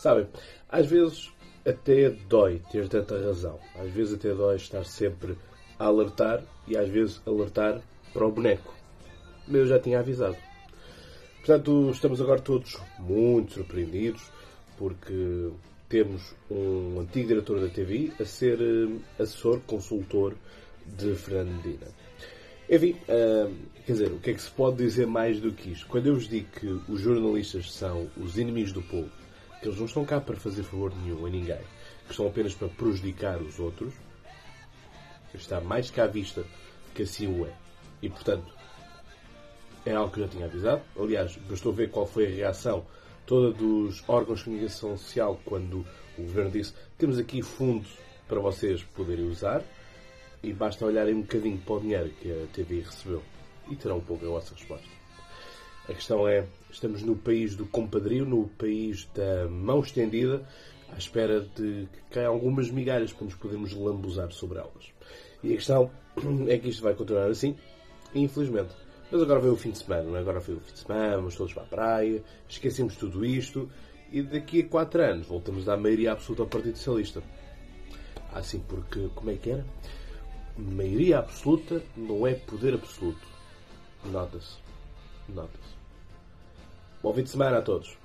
Sabem, às vezes até dói ter tanta razão. Às vezes até dói estar sempre a alertar e às vezes alertar para o boneco. Mas eu já tinha avisado. Portanto, estamos agora todos muito surpreendidos porque temos um antigo diretor da TVI a ser eh, assessor, consultor de Fernando Medina. Enfim, uh, quer dizer, o que é que se pode dizer mais do que isto? Quando eu vos digo que os jornalistas são os inimigos do povo, que eles não estão cá para fazer favor nenhum a ninguém, que estão apenas para prejudicar os outros, está mais que à vista que assim o é. E, portanto, é algo que eu já tinha avisado. Aliás, bastou ver qual foi a reação toda dos órgãos de comunicação social quando o Governo disse temos aqui fundos para vocês poderem usar e basta olharem um bocadinho para o dinheiro que a TV recebeu e terão um pouco a vossa resposta. A questão é, estamos no país do compadrio, no país da mão estendida, à espera de que caiam algumas migalhas para nos podermos lambuzar sobre elas. E a questão é que isto vai continuar assim, infelizmente. Mas agora veio o fim de semana, não é? Agora foi o fim de semana, vamos todos para a praia, esquecemos tudo isto e daqui a 4 anos voltamos à maioria absoluta ao Partido Socialista. Assim, porque, como é que era? maioria absoluta não é poder absoluto. Nota-se. Nota-se. Bom fim de semana a todos.